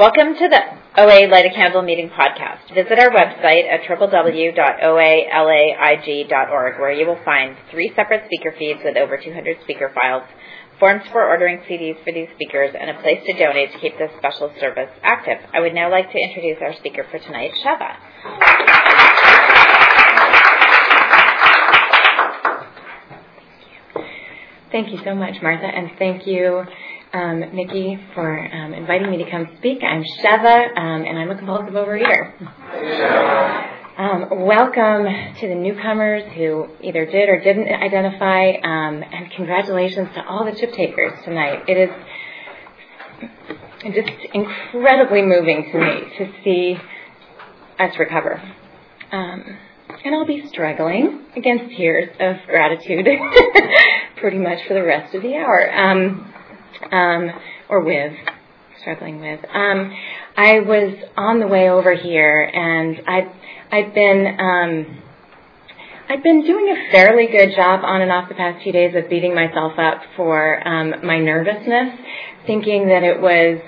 Welcome to the OA Light a Candle Meeting podcast. Visit our website at www.oalaig.org where you will find three separate speaker feeds with over 200 speaker files, forms for ordering CDs for these speakers, and a place to donate to keep this special service active. I would now like to introduce our speaker for tonight, Sheva. Thank you so much, Martha, and thank you um, Nikki, for um, inviting me to come speak. I'm Sheva, um, and I'm a compulsive overeater. Um, welcome to the newcomers who either did or didn't identify, um, and congratulations to all the chip takers tonight. It is just incredibly moving to me to see us recover. Um, and I'll be struggling against tears of gratitude pretty much for the rest of the hour. Um, or with, struggling with. Um, I was on the way over here, and I I'd been um, I'd been doing a fairly good job on and off the past few days of beating myself up for um, my nervousness, thinking that it was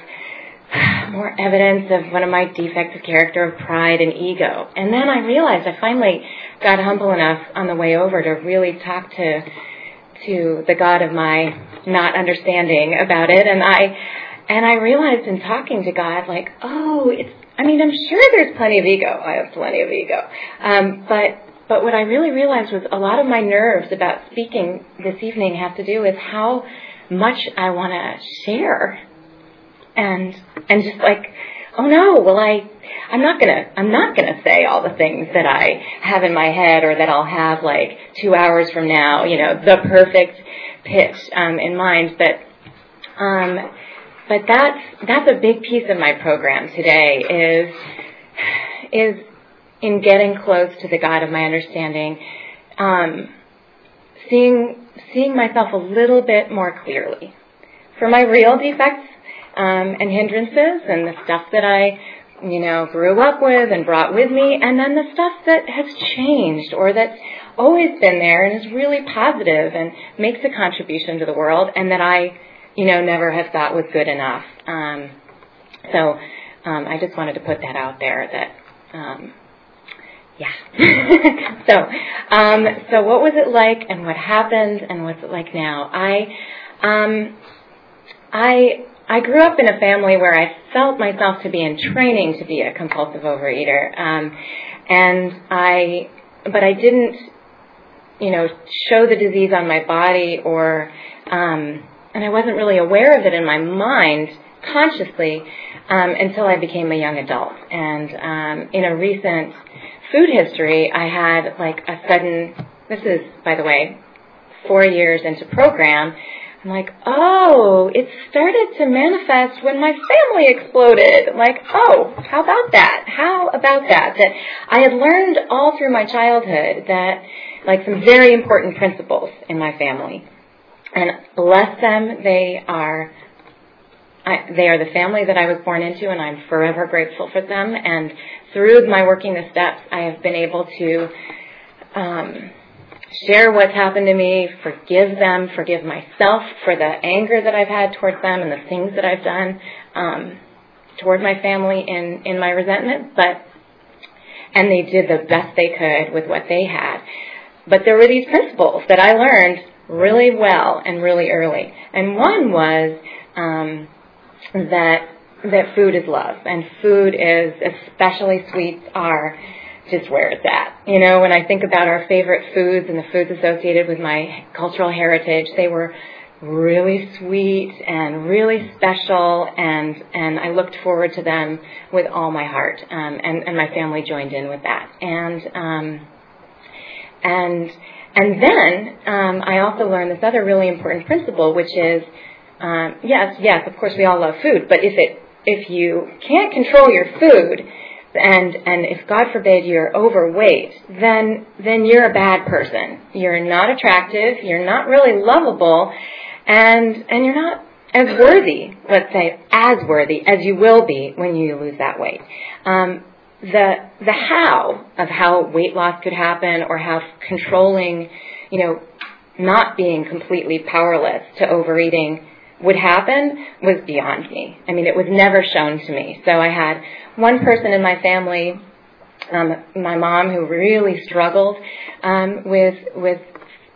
more evidence of one of my defects of character of pride and ego. And then I realized I finally got humble enough on the way over to really talk to to the God of my not understanding about it and I and I realized in talking to God like, oh, it's I mean, I'm sure there's plenty of ego. I have plenty of ego. Um, but but what I really realized was a lot of my nerves about speaking this evening have to do with how much I want to share. And and just like oh no, well I, I'm not gonna, I'm not gonna say all the things that I have in my head or that I'll have like two hours from now, you know, the perfect pitch um, in mind. But, um, but that's that's a big piece of my program today is is in getting close to the God of my understanding, um, seeing seeing myself a little bit more clearly. For my real defects, um, and hindrances and the stuff that I, you know, grew up with and brought with me, and then the stuff that has changed or that's always been there and is really positive and makes a contribution to the world, and that I, you know, never have thought was good enough. Um, so um, I just wanted to put that out there that. Um, yeah. so, um, so what was it like, and what happened, and what's it like now? I, um, I I grew up in a family where I felt myself to be in training to be a compulsive overeater, um, and I, but I didn't, you know, show the disease on my body, or, um, and I wasn't really aware of it in my mind consciously um, until I became a young adult. And um, in a recent food history, I had like a sudden. This is, by the way, four years into program I'm like, oh, it started to manifest when my family exploded. Like, oh, how about that? How about that? That I had learned all through my childhood that, like, some very important principles in my family. And bless them, they are, I, they are the family that I was born into, and I'm forever grateful for them. And through my working the steps, I have been able to, um, share what's happened to me, forgive them, forgive myself for the anger that I've had towards them and the things that I've done um, toward my family in in my resentment. But and they did the best they could with what they had. But there were these principles that I learned really well and really early. And one was um, that that food is love, and food is especially sweets are just where it's at. You know, when I think about our favorite foods and the foods associated with my cultural heritage, they were really sweet and really special and and I looked forward to them with all my heart um, and and my family joined in with that and um, and and then um, I also learned this other really important principle which is um, yes yes of course we all love food but if it if you can't control your food and and if God forbid you're overweight, then then you're a bad person. You're not attractive. You're not really lovable, and and you're not as worthy. Let's say as worthy as you will be when you lose that weight. Um, the the how of how weight loss could happen, or how controlling, you know, not being completely powerless to overeating would happen was beyond me. I mean, it was never shown to me. So I had one person in my family, um, my mom, who really struggled um, with with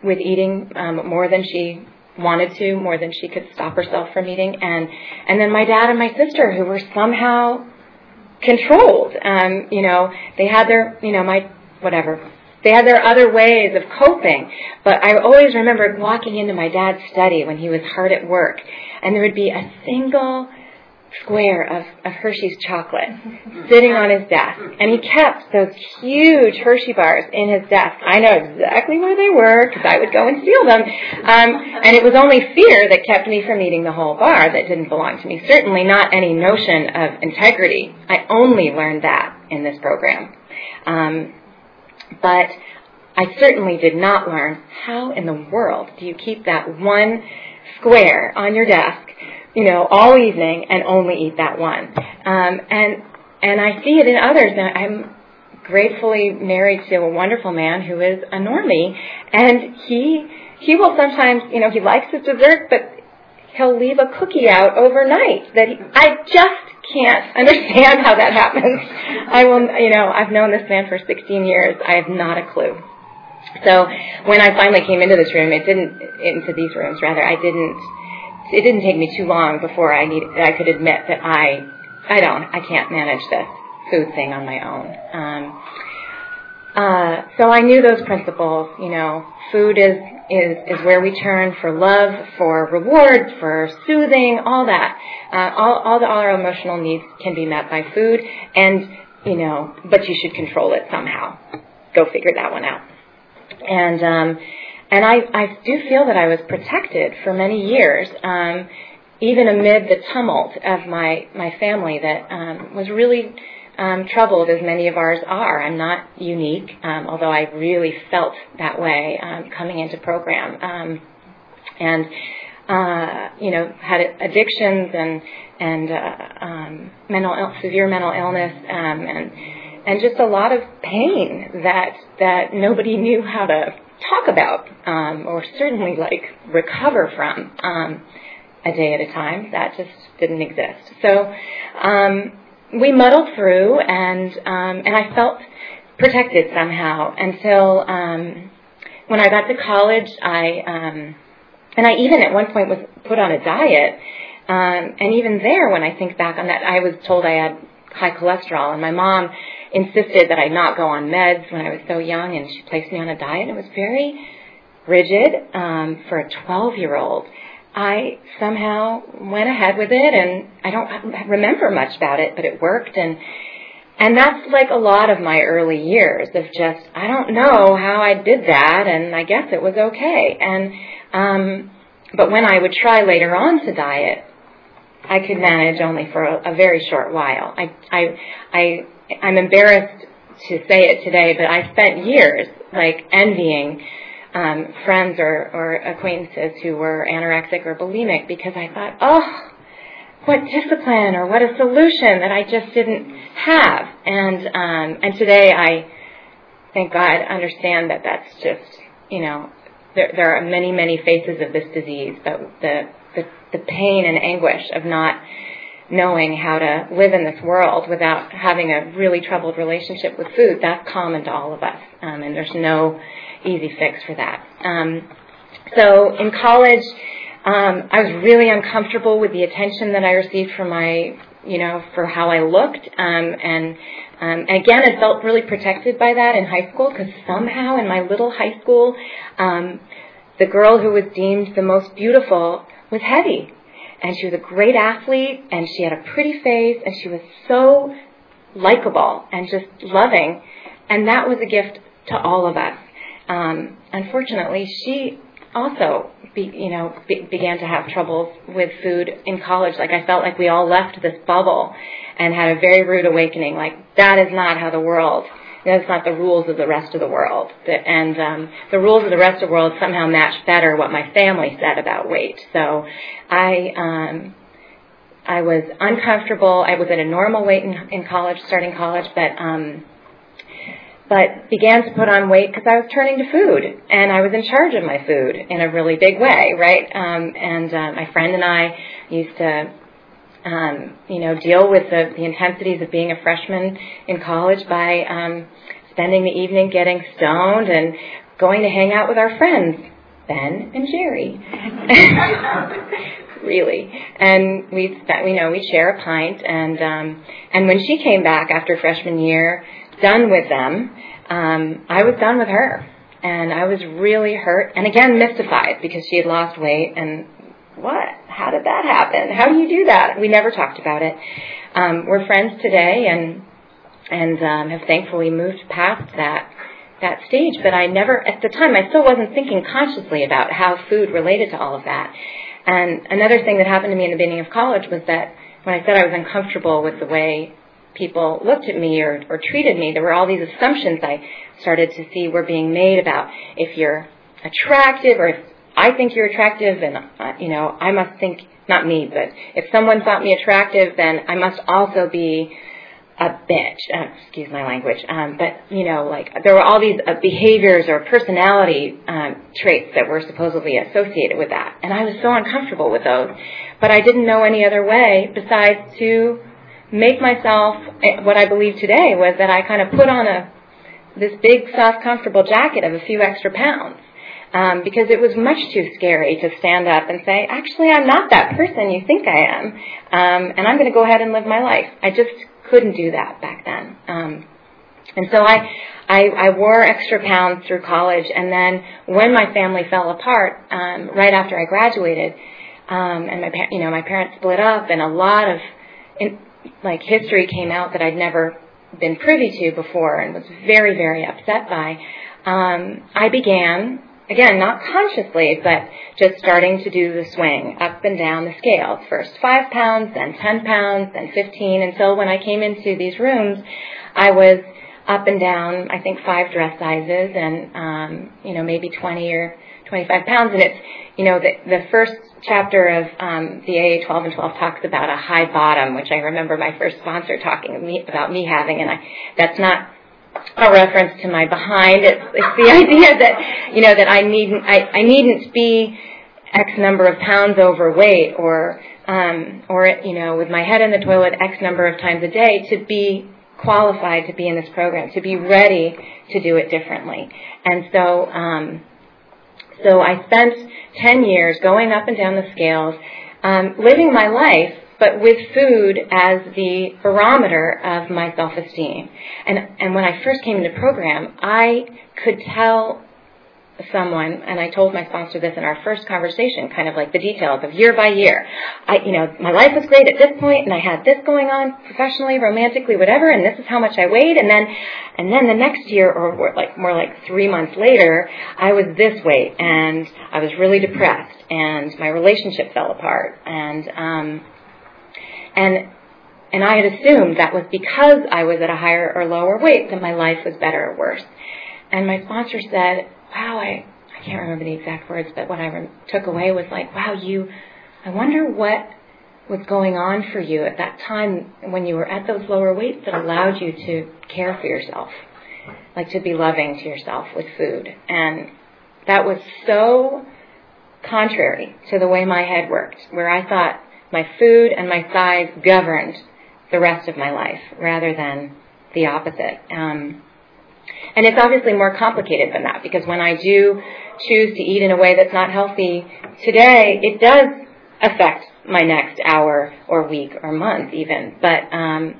with eating um, more than she wanted to, more than she could stop herself from eating, and and then my dad and my sister, who were somehow controlled. Um, you know, they had their, you know, my whatever they had their other ways of coping. But I always remember walking into my dad's study when he was hard at work, and there would be a single square of, of Hershey's chocolate sitting on his desk. And he kept those huge Hershey bars in his desk. I know exactly where they were because I would go and steal them. Um, and it was only fear that kept me from eating the whole bar that didn't belong to me. Certainly not any notion of integrity. I only learned that in this program. Um, but I certainly did not learn how in the world do you keep that one square on your desk, you know, all evening and only eat that one. Um, and and I see it in others. Now, I'm gratefully married to a wonderful man who is a normie, and he he will sometimes, you know, he likes his dessert, but he'll leave a cookie out overnight that he, I just can't understand how that happens. I will, you know, I've known this man for 16 years. I have not a clue. So when I finally came into this room, it didn't into these rooms rather. I didn't. It didn't take me too long before I need. I could admit that I, I don't. I can't manage this food thing on my own. Um, uh, so I knew those principles. You know, food is is, is where we turn for love, for reward, for soothing, all that. Uh, all, all, the, all our emotional needs can be met by food, and you know, but you should control it somehow. Go figure that one out. And um, and I, I do feel that I was protected for many years, um, even amid the tumult of my my family that um, was really um, troubled as many of ours are. I'm not unique, um, although I really felt that way um, coming into program. Um, and uh, you know, had addictions and and uh, um, mental severe mental illness um, and and just a lot of pain that that nobody knew how to talk about um, or certainly like recover from um, a day at a time. That just didn't exist. So um, we muddled through, and um, and I felt protected somehow until um, when I got to college. I um, and I even at one point was put on a diet, um, and even there, when I think back on that, I was told I had high cholesterol, and my mom insisted that I not go on meds when I was so young, and she placed me on a diet. It was very rigid um, for a 12 year old. I somehow went ahead with it, and I don't remember much about it, but it worked, and and that's like a lot of my early years of just I don't know how I did that, and I guess it was okay. And um, but when I would try later on to diet, I could manage only for a, a very short while. I I I I'm embarrassed to say it today, but I spent years like envying um, friends or, or acquaintances who were anorexic or bulimic because I thought, oh, what discipline or what a solution that I just didn't have. And um, and today I, thank God, understand that that's just you know there there are many many faces of this disease, but the the, the pain and anguish of not knowing how to live in this world without having a really troubled relationship with food, that's common to all of us. Um, and there's no easy fix for that. Um, so in college, um, I was really uncomfortable with the attention that I received from my, you know, for how I looked, um, and um, again, I felt really protected by that in high school because somehow in my little high school, um, the girl who was deemed the most beautiful was heavy, and she was a great athlete, and she had a pretty face, and she was so likable and just loving, and that was a gift to all of us. Um, unfortunately, she also, be, you know, be, began to have troubles with food in college. Like I felt like we all left this bubble and had a very rude awakening. Like that is not how the world. That's not the rules of the rest of the world. And um, the rules of the rest of the world somehow match better what my family said about weight. So I. Um, I was uncomfortable. I was at a normal weight in, in college, starting college, but um, but began to put on weight because I was turning to food and I was in charge of my food in a really big way, right? Um, and uh, my friend and I used to, um, you know, deal with the, the intensities of being a freshman in college by um, spending the evening getting stoned and going to hang out with our friends, Ben and Jerry. really. And we, you know, we'd share a pint. And um, and when she came back after freshman year, done with them, um, I was done with her, and I was really hurt and again mystified because she had lost weight and what? How did that happen? How do you do that? We never talked about it. Um, we're friends today, and and um, have thankfully moved past that that stage. But I never, at the time, I still wasn't thinking consciously about how food related to all of that. And another thing that happened to me in the beginning of college was that when I said I was uncomfortable with the way people looked at me or, or treated me, there were all these assumptions I started to see were being made about if you're attractive or if I think you're attractive and, uh, you know, I must think, not me, but if someone thought me attractive, then I must also be a bitch. Uh, excuse my language. Um, but you know, like there were all these uh, behaviors or personality um, traits that were supposedly associated with that, and I was so uncomfortable with those. But I didn't know any other way besides to make myself eh, what I believe today was that I kind of put on a this big, soft, comfortable jacket of a few extra pounds. Um, because it was much too scary to stand up and say, actually, I'm not that person you think I am, um, and I'm going to go ahead and live my life. I just couldn't do that back then. Um, and so I, I, I wore extra pounds through college, and then when my family fell apart, um, right after I graduated, um, and my, you know, my parents split up, and a lot of, in, like, history came out that I'd never been privy to before, and was very, very upset by. Um, I began again, not consciously, but just starting to do the swing up and down the scale. First five pounds, then 10 pounds, then 15, until when I came into these rooms, I was up and down, I think five dress sizes and, um, you know, maybe 20 or 25 pounds. And it's, you know, the, the first chapter of um, the AA 12 and 12 talks about a high bottom, which I remember my first sponsor talking me, about me having, and I, that's not a reference to my behind. It's, it's the idea that you know that I needn't I, I needn't be X number of pounds overweight or um, or you know with my head in the toilet X number of times a day to be qualified to be in this program to be ready to do it differently. And so um, so I spent ten years going up and down the scales, um, living my life but with food as the barometer of my self-esteem. And, and when I first came into program, I could tell someone, and I told my sponsor this in our first conversation, kind of like the details of year by year. I, you know, my life was great at this point, and I had this going on professionally, romantically, whatever, and this is how much I weighed, and then, and then the next year, or like more like three months later, I was this weight, and I was really depressed, and my relationship fell apart, and um, and and I had assumed that was because I was at a higher or lower weight that my life was better or worse. And my sponsor said, "Wow, I I can't remember the exact words, but what I re- took away was like, wow, you. I wonder what was going on for you at that time when you were at those lower weights that allowed you to care for yourself, like to be loving to yourself with food. And that was so contrary to the way my head worked, where I thought my food and my size governed the rest of my life rather than the opposite. Um, and it's obviously more complicated than that because when I do choose to eat in a way that's not healthy today, it does affect my next hour or week or month even. But um,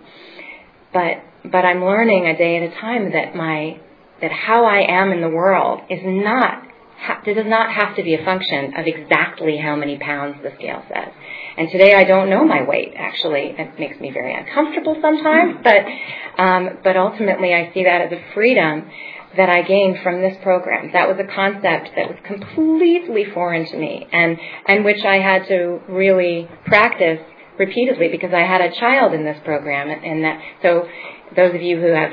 but but I'm learning a day at a time that my that how I am in the world is not ha- does not have to be a function of exactly how many pounds the scale says. And today I don't know my weight. Actually, it makes me very uncomfortable sometimes. But um, but ultimately, I see that as a freedom that I gained from this program. That was a concept that was completely foreign to me, and and which I had to really practice repeatedly because I had a child in this program, and that so those of you who have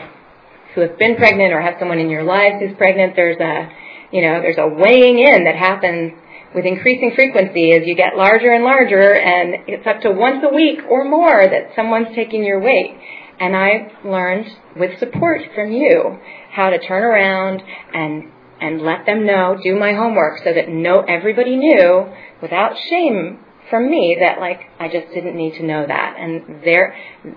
who have been pregnant or have someone in your lives who's pregnant, there's a you know there's a weighing in that happens with increasing frequency as you get larger and larger, and it's up to once a week or more that someone's taking your weight. And I learned with support from you how to turn around and and let them know, do my homework so that no everybody knew without shame from me that like I just didn't need to know that. And there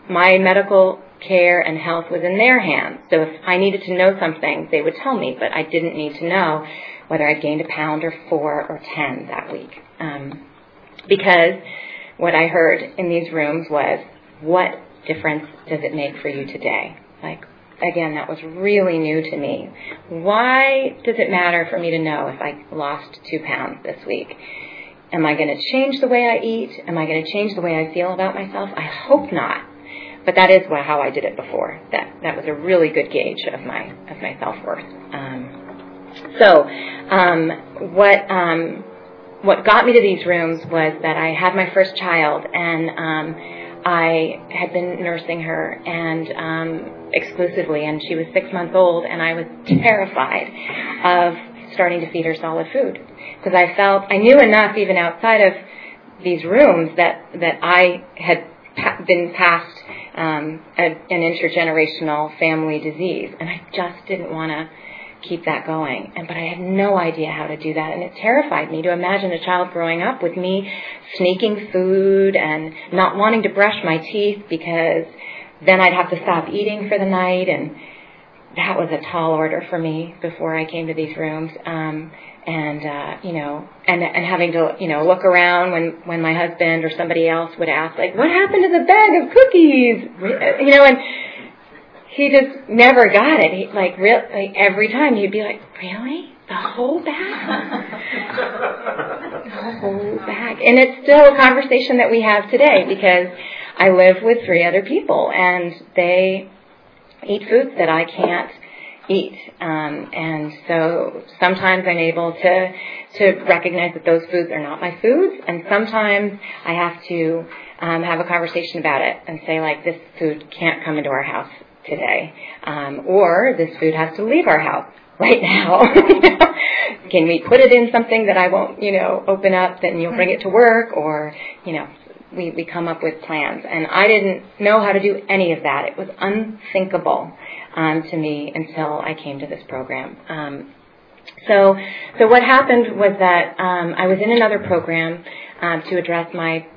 my medical care and health was in their hands. So if I needed to know something, they would tell me, but I didn't need to know whether I'd gained a pound or four or ten that week. Um, because what I heard in these rooms was, what difference does it make for you today? Like, again, that was really new to me. Why does it matter for me to know if I lost two pounds this week? Am I going to change the way I eat? Am I going to change the way I feel about myself? I hope not. But that is how I did it before. That that was a really good gauge of my of my self worth. Um, so, um, what um, what got me to these rooms was that I had my first child and um, I had been nursing her and um, exclusively, and she was six months old, and I was terrified of starting to feed her solid food because I felt I knew enough even outside of these rooms that that I had been passed um, a, an intergenerational family disease, and I just didn't want to keep that going. And but I had no idea how to do that, and it terrified me to imagine a child growing up with me sneaking food and not wanting to brush my teeth because then I'd have to stop eating for the night, and that was a tall order for me before I came to these rooms. Um, and uh, you know, and and having to you know look around when when my husband or somebody else would ask like, "What happened to the bag of cookies?" You know, and he just never got it. He like real like every time he'd be like, "Really? The whole bag? the whole bag?" And it's still a conversation that we have today because I live with three other people and they eat foods that I can't eat. Um, and so sometimes I'm able to to recognize that those foods are not my foods, and sometimes I have to um, have a conversation about it and say like, this food can't come into our house today, um, or this food has to leave our house right now. Can we put it in something that I won't, you know, open up, then you'll bring it to work, or you know, we, we come up with plans. And I didn't know how to do any of that. It was unthinkable um, to me until I came to this program. Um, so, so what happened was that um, I was in another program um, to address my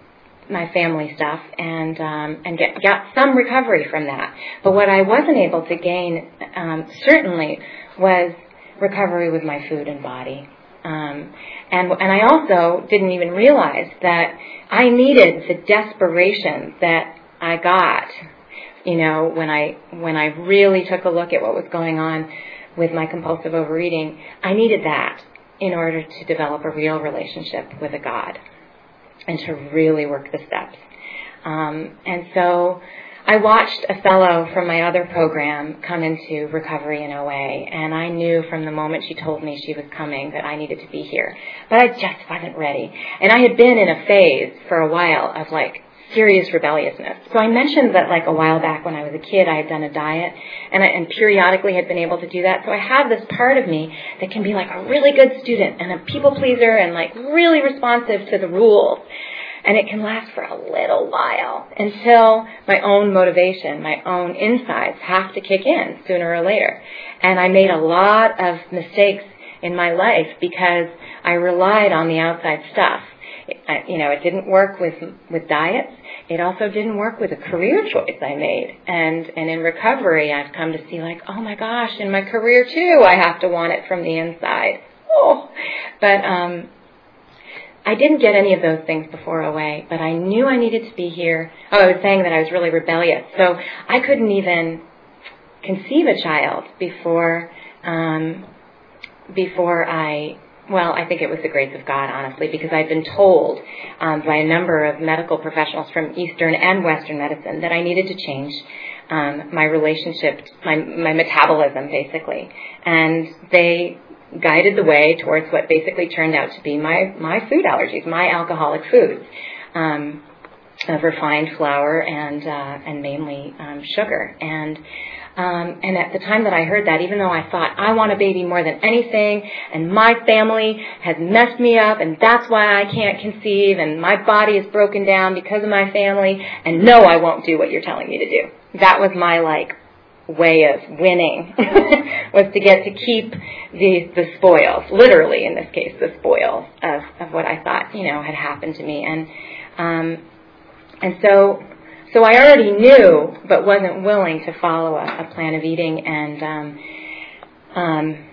my family stuff and um, and get got some recovery from that. But what I wasn't able to gain um, certainly was recovery with my food and body. Um, and and I also didn't even realize that I needed the desperation that I got, you know, when I when I really took a look at what was going on with my compulsive overeating. I needed that in order to develop a real relationship with a God and to really work the steps. Um, and so I watched a fellow from my other program come into recovery in OA, and I knew from the moment she told me she was coming that I needed to be here. But I just wasn't ready. And I had been in a phase for a while of like serious rebelliousness. So I mentioned that like a while back when I was a kid, I had done a diet and I, and periodically had been able to do that. So I have this part of me that can be like a really good student and a people pleaser and like really responsive to the rules. And it can last for a little while until my own motivation, my own insides have to kick in sooner or later. And I made a lot of mistakes in my life because I relied on the outside stuff. I, you know, it didn't work with with diets. It also didn't work with a career choice I made. And and in recovery, I've come to see like, oh my gosh, in my career too, I have to want it from the inside. Oh, but um, I didn't get any of those things before OA, but I knew I needed to be here. Oh, I was saying that I was really rebellious, so I couldn't even conceive a child before um, before I. Well, I think it was the grace of God, honestly, because I'd been told um, by a number of medical professionals from Eastern and Western medicine that I needed to change um, my relationship, my my metabolism, basically, and they guided the way towards what basically turned out to be my my food allergies, my alcoholic foods. Um, of refined flour and uh, and mainly um, sugar. And um, and at the time that I heard that, even though I thought I want a baby more than anything, and my family has messed me up, and that's why I can't conceive, and my body is broken down because of my family, and no, I won't do what you're telling me to do. That was my like way of winning was to get to keep the the spoils, literally in this case, the spoils of of what I thought you know had happened to me, and um, and so so I already knew, but wasn't willing to follow a, a plan of eating, and um, um,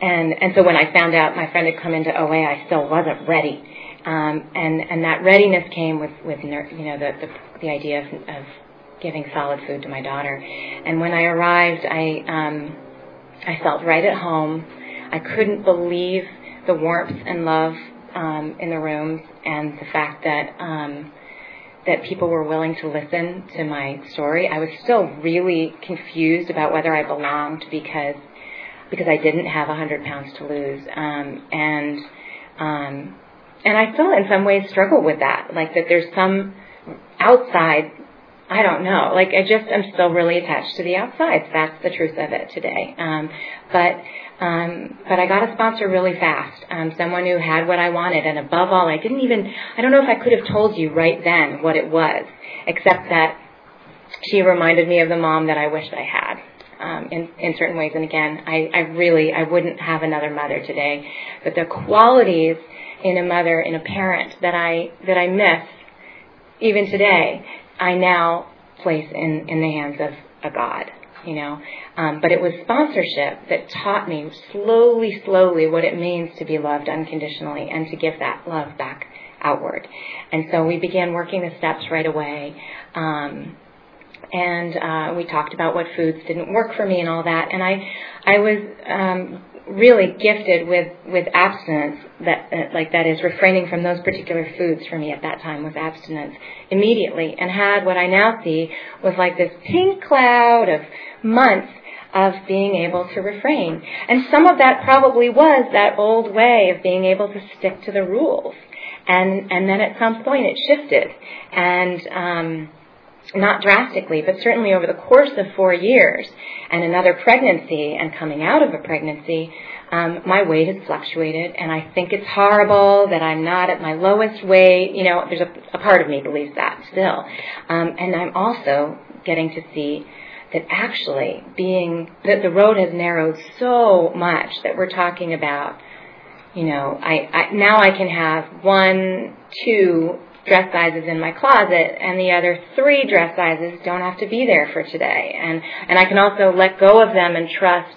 and and so when I found out my friend had come into OA, I still wasn't ready. Um, and and that readiness came with with you know the the, the idea of, of giving solid food to my daughter. And when I arrived, I um, I felt right at home. I couldn't believe the warmth and love um, in the rooms, and the fact that um, that people were willing to listen to my story. I was still really confused about whether I belonged because because I didn't have a hundred pounds to lose, um, and um, and I still in some ways struggle with that, like that there's some outside I don't know. Like I just I'm still really attached to the outside. That's the truth of it today. Um, but um, but I got a sponsor really fast. Um, someone who had what I wanted, and above all, I didn't even. I don't know if I could have told you right then what it was, except that she reminded me of the mom that I wished I had. Um, in, in certain ways, and again, I, I really I wouldn't have another mother today, but the qualities in a mother, in a parent that I that I miss even today I now place in, in the hands of a God, you know. Um, but it was sponsorship that taught me slowly, slowly what it means to be loved unconditionally and to give that love back outward. And so we began working the steps right away. Um, and uh, we talked about what foods didn't work for me and all that. And I, I was um, really gifted with with abstinence that uh, like that is refraining from those particular foods for me at that time was abstinence immediately and had what I now see was like this pink cloud of months of being able to refrain. And some of that probably was that old way of being able to stick to the rules. And and then at some point it shifted. And um not drastically, but certainly over the course of four years and another pregnancy and coming out of a pregnancy, um, my weight has fluctuated, and I think it's horrible that I'm not at my lowest weight. You know, there's a, a part of me believes that still, um, and I'm also getting to see that actually being that the road has narrowed so much that we're talking about. You know, I, I now I can have one, two dress sizes in my closet and the other three dress sizes don't have to be there for today. And, and I can also let go of them and trust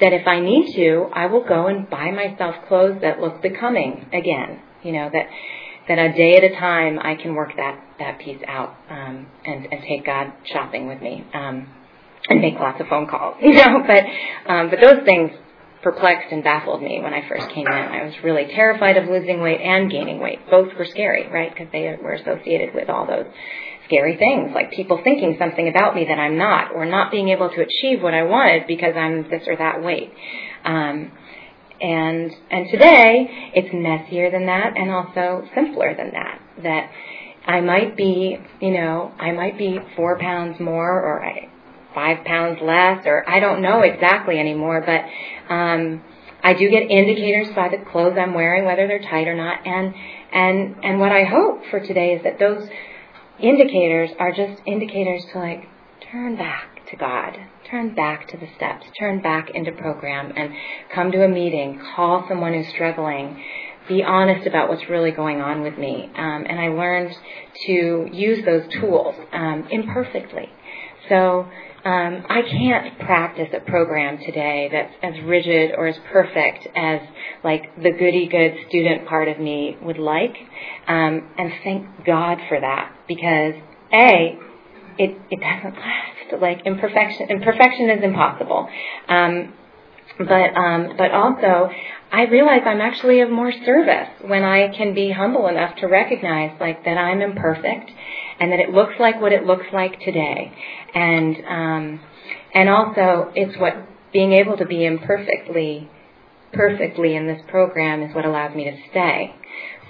that if I need to, I will go and buy myself clothes that look becoming again. You know, that, that a day at a time I can work that, that piece out, um, and, and take God shopping with me. Um, and make lots of phone calls, you know, but, um, but those things perplexed and baffled me when I first came in. I was really terrified of losing weight and gaining weight. Both were scary, right? Because they were associated with all those scary things, like people thinking something about me that I'm not, or not being able to achieve what I wanted because I'm this or that weight. Um, and and today it's messier than that, and also simpler than that. That I might be, you know, I might be four pounds more, or I, five pounds less, or I don't know exactly anymore, but um, I do get indicators by the clothes I'm wearing, whether they're tight or not, and and and what I hope for today is that those indicators are just indicators to like turn back to God, turn back to the steps, turn back into program, and come to a meeting, call someone who's struggling, be honest about what's really going on with me. Um, and I learned to use those tools um, imperfectly. So um, I can't practice a program today that's as rigid or as perfect as like the goody good student part of me would like. Um, and thank God for that because A, it, it doesn't last. Like imperfection, imperfection is impossible. Um, but, um, but also, I realize I'm actually of more service when I can be humble enough to recognize like that I'm imperfect and that it looks like what it looks like today. And um, and also it's what being able to be imperfectly perfectly in this program is what allows me to stay.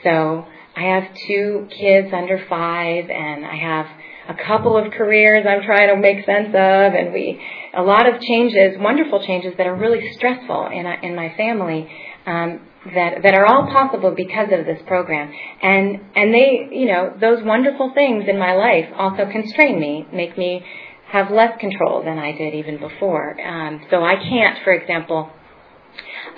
So I have two kids under five, and I have a couple of careers I'm trying to make sense of, and we a lot of changes, wonderful changes that are really stressful in in my family. Um, that that are all possible because of this program and and they you know those wonderful things in my life also constrain me make me have less control than I did even before. Um, so I can't for example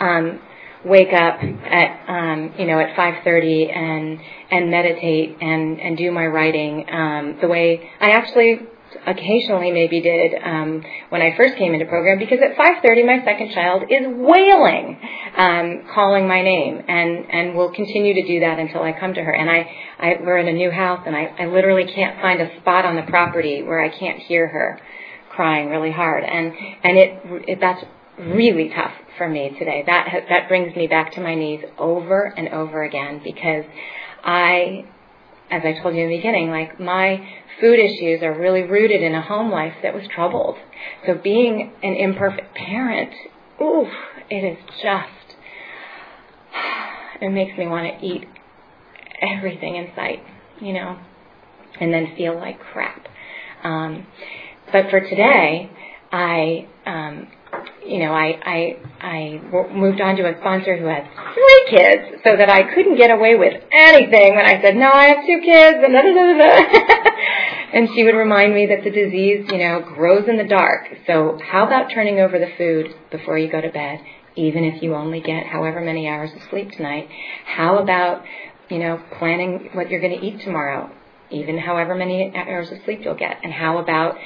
um, wake up at um, you know at 5:30 and and meditate and and do my writing um, the way I actually occasionally maybe did um, when I first came into program because at 5:30 my second child is wailing, um, calling my name, and and will continue to do that until I come to her. And I, I we're in a new house, and I, I literally can't find a spot on the property where I can't hear her crying really hard, and and it, it that's really tough for me today. That that brings me back to my knees over and over again because I as I told you in the beginning, like my food issues are really rooted in a home life that was troubled. So being an imperfect parent, oof, it is just, it makes me want to eat everything in sight, you know, and then feel like crap. Um, but for today, I um, you know, I, I, I moved on to a sponsor who had three kids so that I couldn't get away with anything when I said, no, I have two kids and da da da da. and she would remind me that the disease, you know, grows in the dark. So how about turning over the food before you go to bed, even if you only get however many hours of sleep tonight? How about, you know, planning what you're going to eat tomorrow? Even however many hours of sleep you'll get. And how about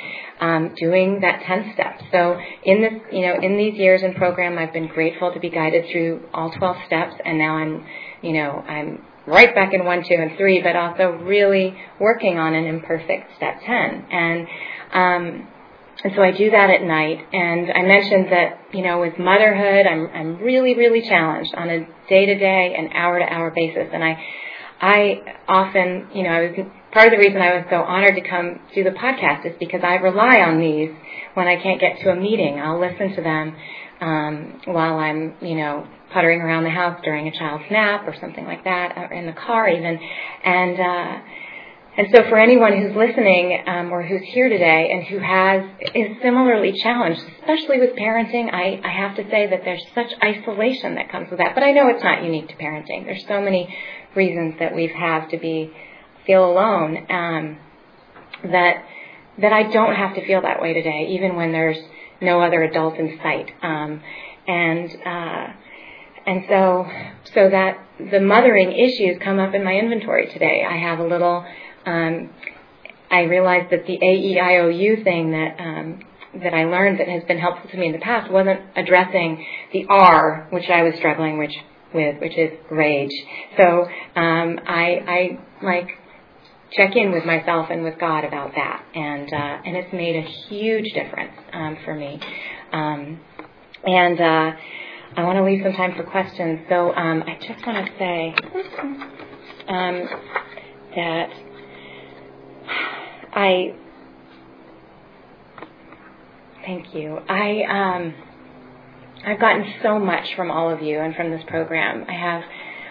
um, doing that 10 steps? So in this, you know, in these years in program, I've been grateful to be guided through all 12 steps, and now I'm, you know, I'm right back in one, two, and three, but also really working on an imperfect step 10. And um, and so I do that at night. And I mentioned that, you know, with motherhood, I'm I'm really, really challenged on a day to day and hour to hour basis. And I I often, you know, I was part of the reason I was so honored to come do the podcast is because I rely on these when I can't get to a meeting. I'll listen to them um, while I'm, you know, puttering around the house during a child's nap or something like that, or in the car even. And uh, and so for anyone who's listening um, or who's here today and who has is similarly challenged, especially with parenting, I, I have to say that there's such isolation that comes with that. But I know it's not unique to parenting. There's so many reasons that we have to be feel alone, um, that that I don't have to feel that way today, even when there's no other adult in sight. Um, and uh, and so so that the mothering issues come up in my inventory today. I have a little. Um, I realized that the AEIOU thing that um, that I learned that has been helpful to me in the past wasn't addressing the R, which I was struggling which, with, which is rage. So um, I, I like check in with myself and with God about that, and uh, and it's made a huge difference um, for me. Um, and uh, I want to leave some time for questions. So um, I just want to say um, that I thank you. I um, I've gotten so much from all of you and from this program. I have.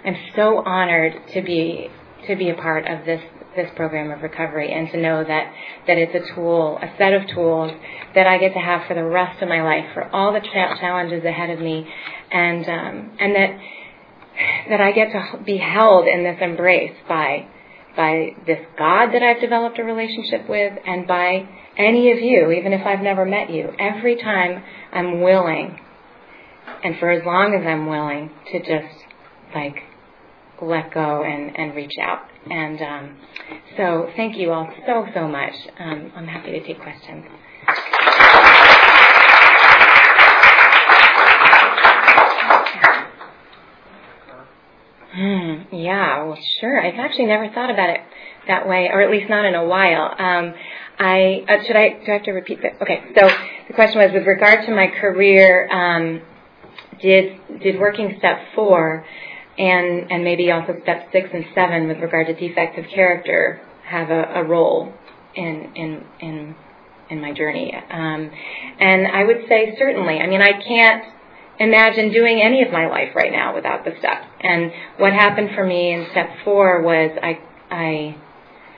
I'm so honored to be to be a part of this this program of recovery and to know that, that it's a tool, a set of tools that I get to have for the rest of my life, for all the cha- challenges ahead of me, and, um, and that, that I get to be held in this embrace by, by this God that I've developed a relationship with and by any of you, even if I've never met you. Every time I'm willing, and for as long as I'm willing, to just like let go and, and reach out. And um, so thank you all so, so much. Um, I'm happy to take questions. Hmm, yeah, well, sure. I've actually never thought about it that way, or at least not in a while. Um, I uh, should I do I have to repeat that? Okay, so the question was with regard to my career. Um, did did working step four and and maybe also step six and seven with regard to defects of character have a, a role in in in in my journey. Um, and I would say certainly. I mean, I can't imagine doing any of my life right now without the steps. And what happened for me in step four was I, I,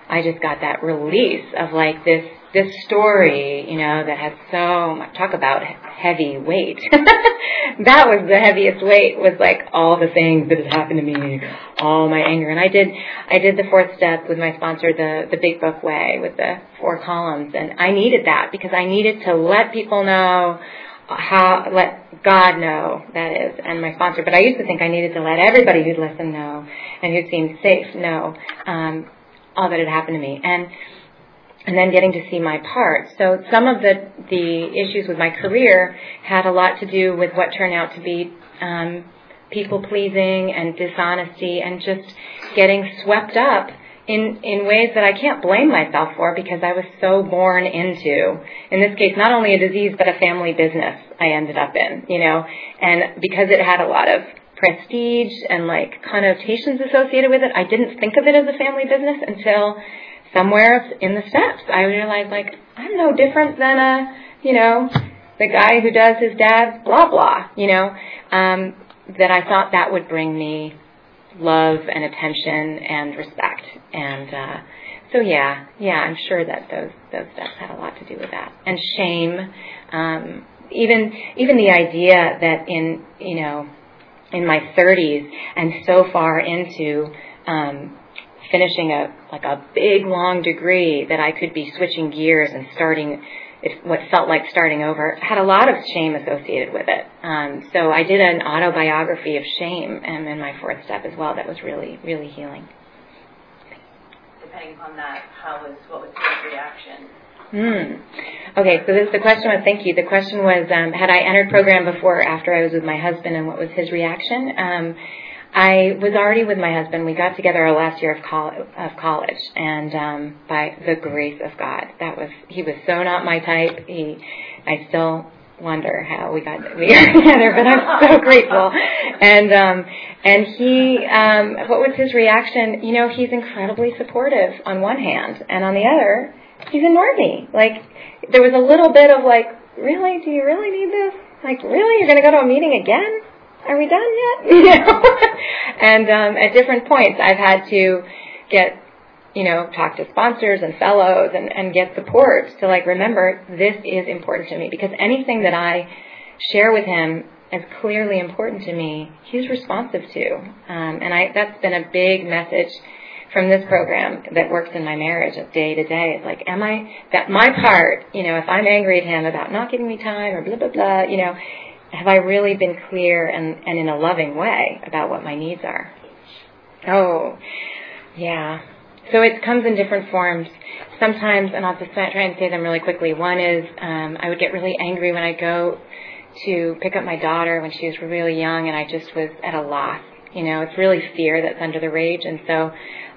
I just got that release of like this this story, you know, that had so much, talk about heavy weight. that was the heaviest weight was like all the things that had happened to me, all my anger. And I did, I did the fourth step with my sponsor, the, the Big Book Way with the four columns. And I needed that because I needed to let people know how, let God know, that is, and my sponsor. But I used to think I needed to let everybody who'd listened know and who seemed safe know, um, all that had happened to me. And, and then getting to see my part. So some of the the issues with my career had a lot to do with what turned out to be um, people pleasing and dishonesty, and just getting swept up in in ways that I can't blame myself for because I was so born into. In this case, not only a disease but a family business. I ended up in, you know, and because it had a lot of prestige and like connotations associated with it, I didn't think of it as a family business until somewhere in the steps, I realized like I'm no different than a, you know, the guy who does his dad's blah blah, you know, um, that I thought that would bring me love and attention and respect. And uh, so yeah, yeah, I'm sure that those those steps had a lot to do with that. And shame, um, even even the idea that in you know in my 30s and so far into um, finishing a like a big long degree that I could be switching gears and starting what felt like starting over had a lot of shame associated with it. Um, so I did an autobiography of shame and in my fourth step as well. That was really really healing. Depending upon that, how was what was his reaction? Hmm. Okay, so this the question was thank you. The question was um, had I entered program before or after I was with my husband and what was his reaction? Um, I was already with my husband. We got together our last year of college, of college, and um, by the grace of God, that was he was so not my type. He, I still wonder how we got we got together, but I'm so grateful. And um, and he, um, what was his reaction? You know, he's incredibly supportive on one hand, and on the other, he's ignored me. Like there was a little bit of like, really? Do you really need this? Like, really? You're going to go to a meeting again? Are we done yet? You know? and um, at different points, I've had to get, you know, talk to sponsors and fellows and, and get support to like remember this is important to me because anything that I share with him as clearly important to me, he's responsive to. Um, and I, that's been a big message from this program that works in my marriage of day to day. It's like, am I, that my part, you know, if I'm angry at him about not giving me time or blah, blah, blah, you know, have I really been clear and, and in a loving way about what my needs are? Oh, yeah. So it comes in different forms. Sometimes, and I'll just try and say them really quickly. One is um, I would get really angry when I go to pick up my daughter when she was really young and I just was at a loss. You know, it's really fear that's under the rage. And so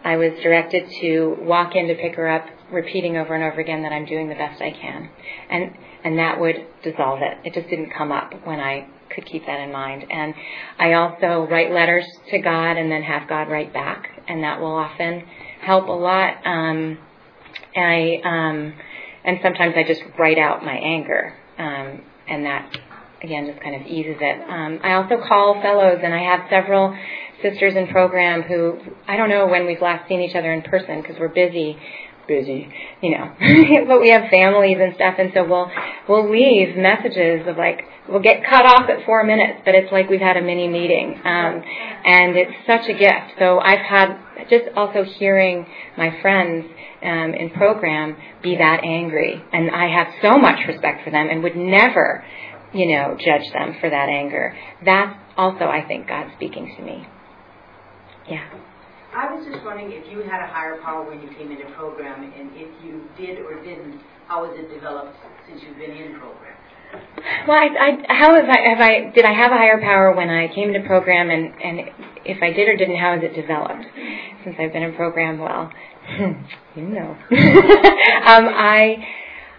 I was directed to walk in to pick her up, repeating over and over again that I'm doing the best I can. And and that would dissolve it. It just didn't come up when I could keep that in mind. And I also write letters to God and then have God write back, and that will often help a lot. Um, I um, and sometimes I just write out my anger, um, and that again just kind of eases it. Um, I also call fellows, and I have several sisters in program who I don't know when we've last seen each other in person because we're busy, busy, you know. but we have families and stuff, and so we'll we'll leave messages of like we'll get cut off at four minutes, but it's like we've had a mini meeting, um, and it's such a gift. So I've had just also hearing my friends um, in program be that angry, and I have so much respect for them, and would never, you know, judge them for that anger. That's also, I think, God speaking to me. Yeah. I was just wondering if you had a higher power when you came into program, and if you did or didn't, how has it developed since you've been in program? Well, I, I, how have I, have I, did I have a higher power when I came into program, and, and if I did or didn't, how has it developed since I've been in program? Well, you know, um, I,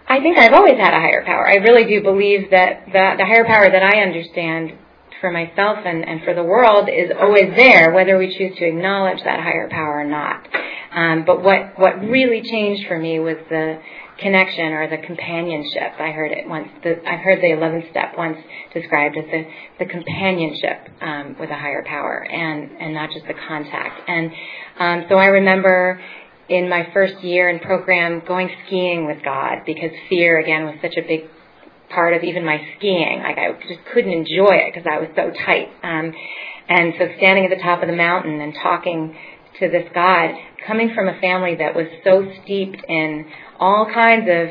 I think I've always had a higher power. I really do believe that the, the higher power that I understand for myself and, and for the world is always there, whether we choose to acknowledge that higher power or not. Um, but what, what really changed for me was the connection or the companionship. I heard it once. The, I heard the 11th step once described as the, the companionship um, with a higher power and, and not just the contact. And um, so I remember in my first year in program going skiing with God because fear again was such a big part of even my skiing. Like I just couldn't enjoy it because I was so tight. Um, and so standing at the top of the mountain and talking to this God, coming from a family that was so steeped in all kinds of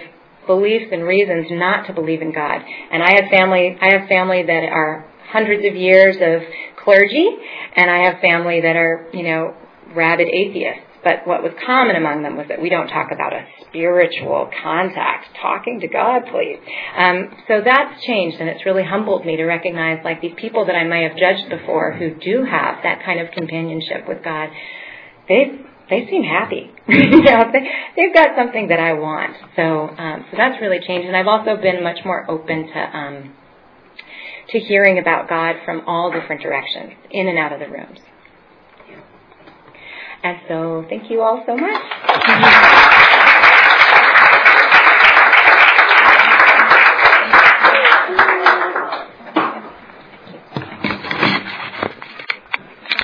beliefs and reasons not to believe in God. And I have family, I have family that are hundreds of years of clergy, and I have family that are, you know, rabid atheists. But what was common among them was that we don't talk about a spiritual contact, talking to God, please. Um, so that's changed, and it's really humbled me to recognize, like these people that I may have judged before, who do have that kind of companionship with God. They they seem happy. you know, they, they've got something that I want. So um, so that's really changed, and I've also been much more open to. Um, to hearing about God from all different directions, in and out of the rooms. And so thank you all so much.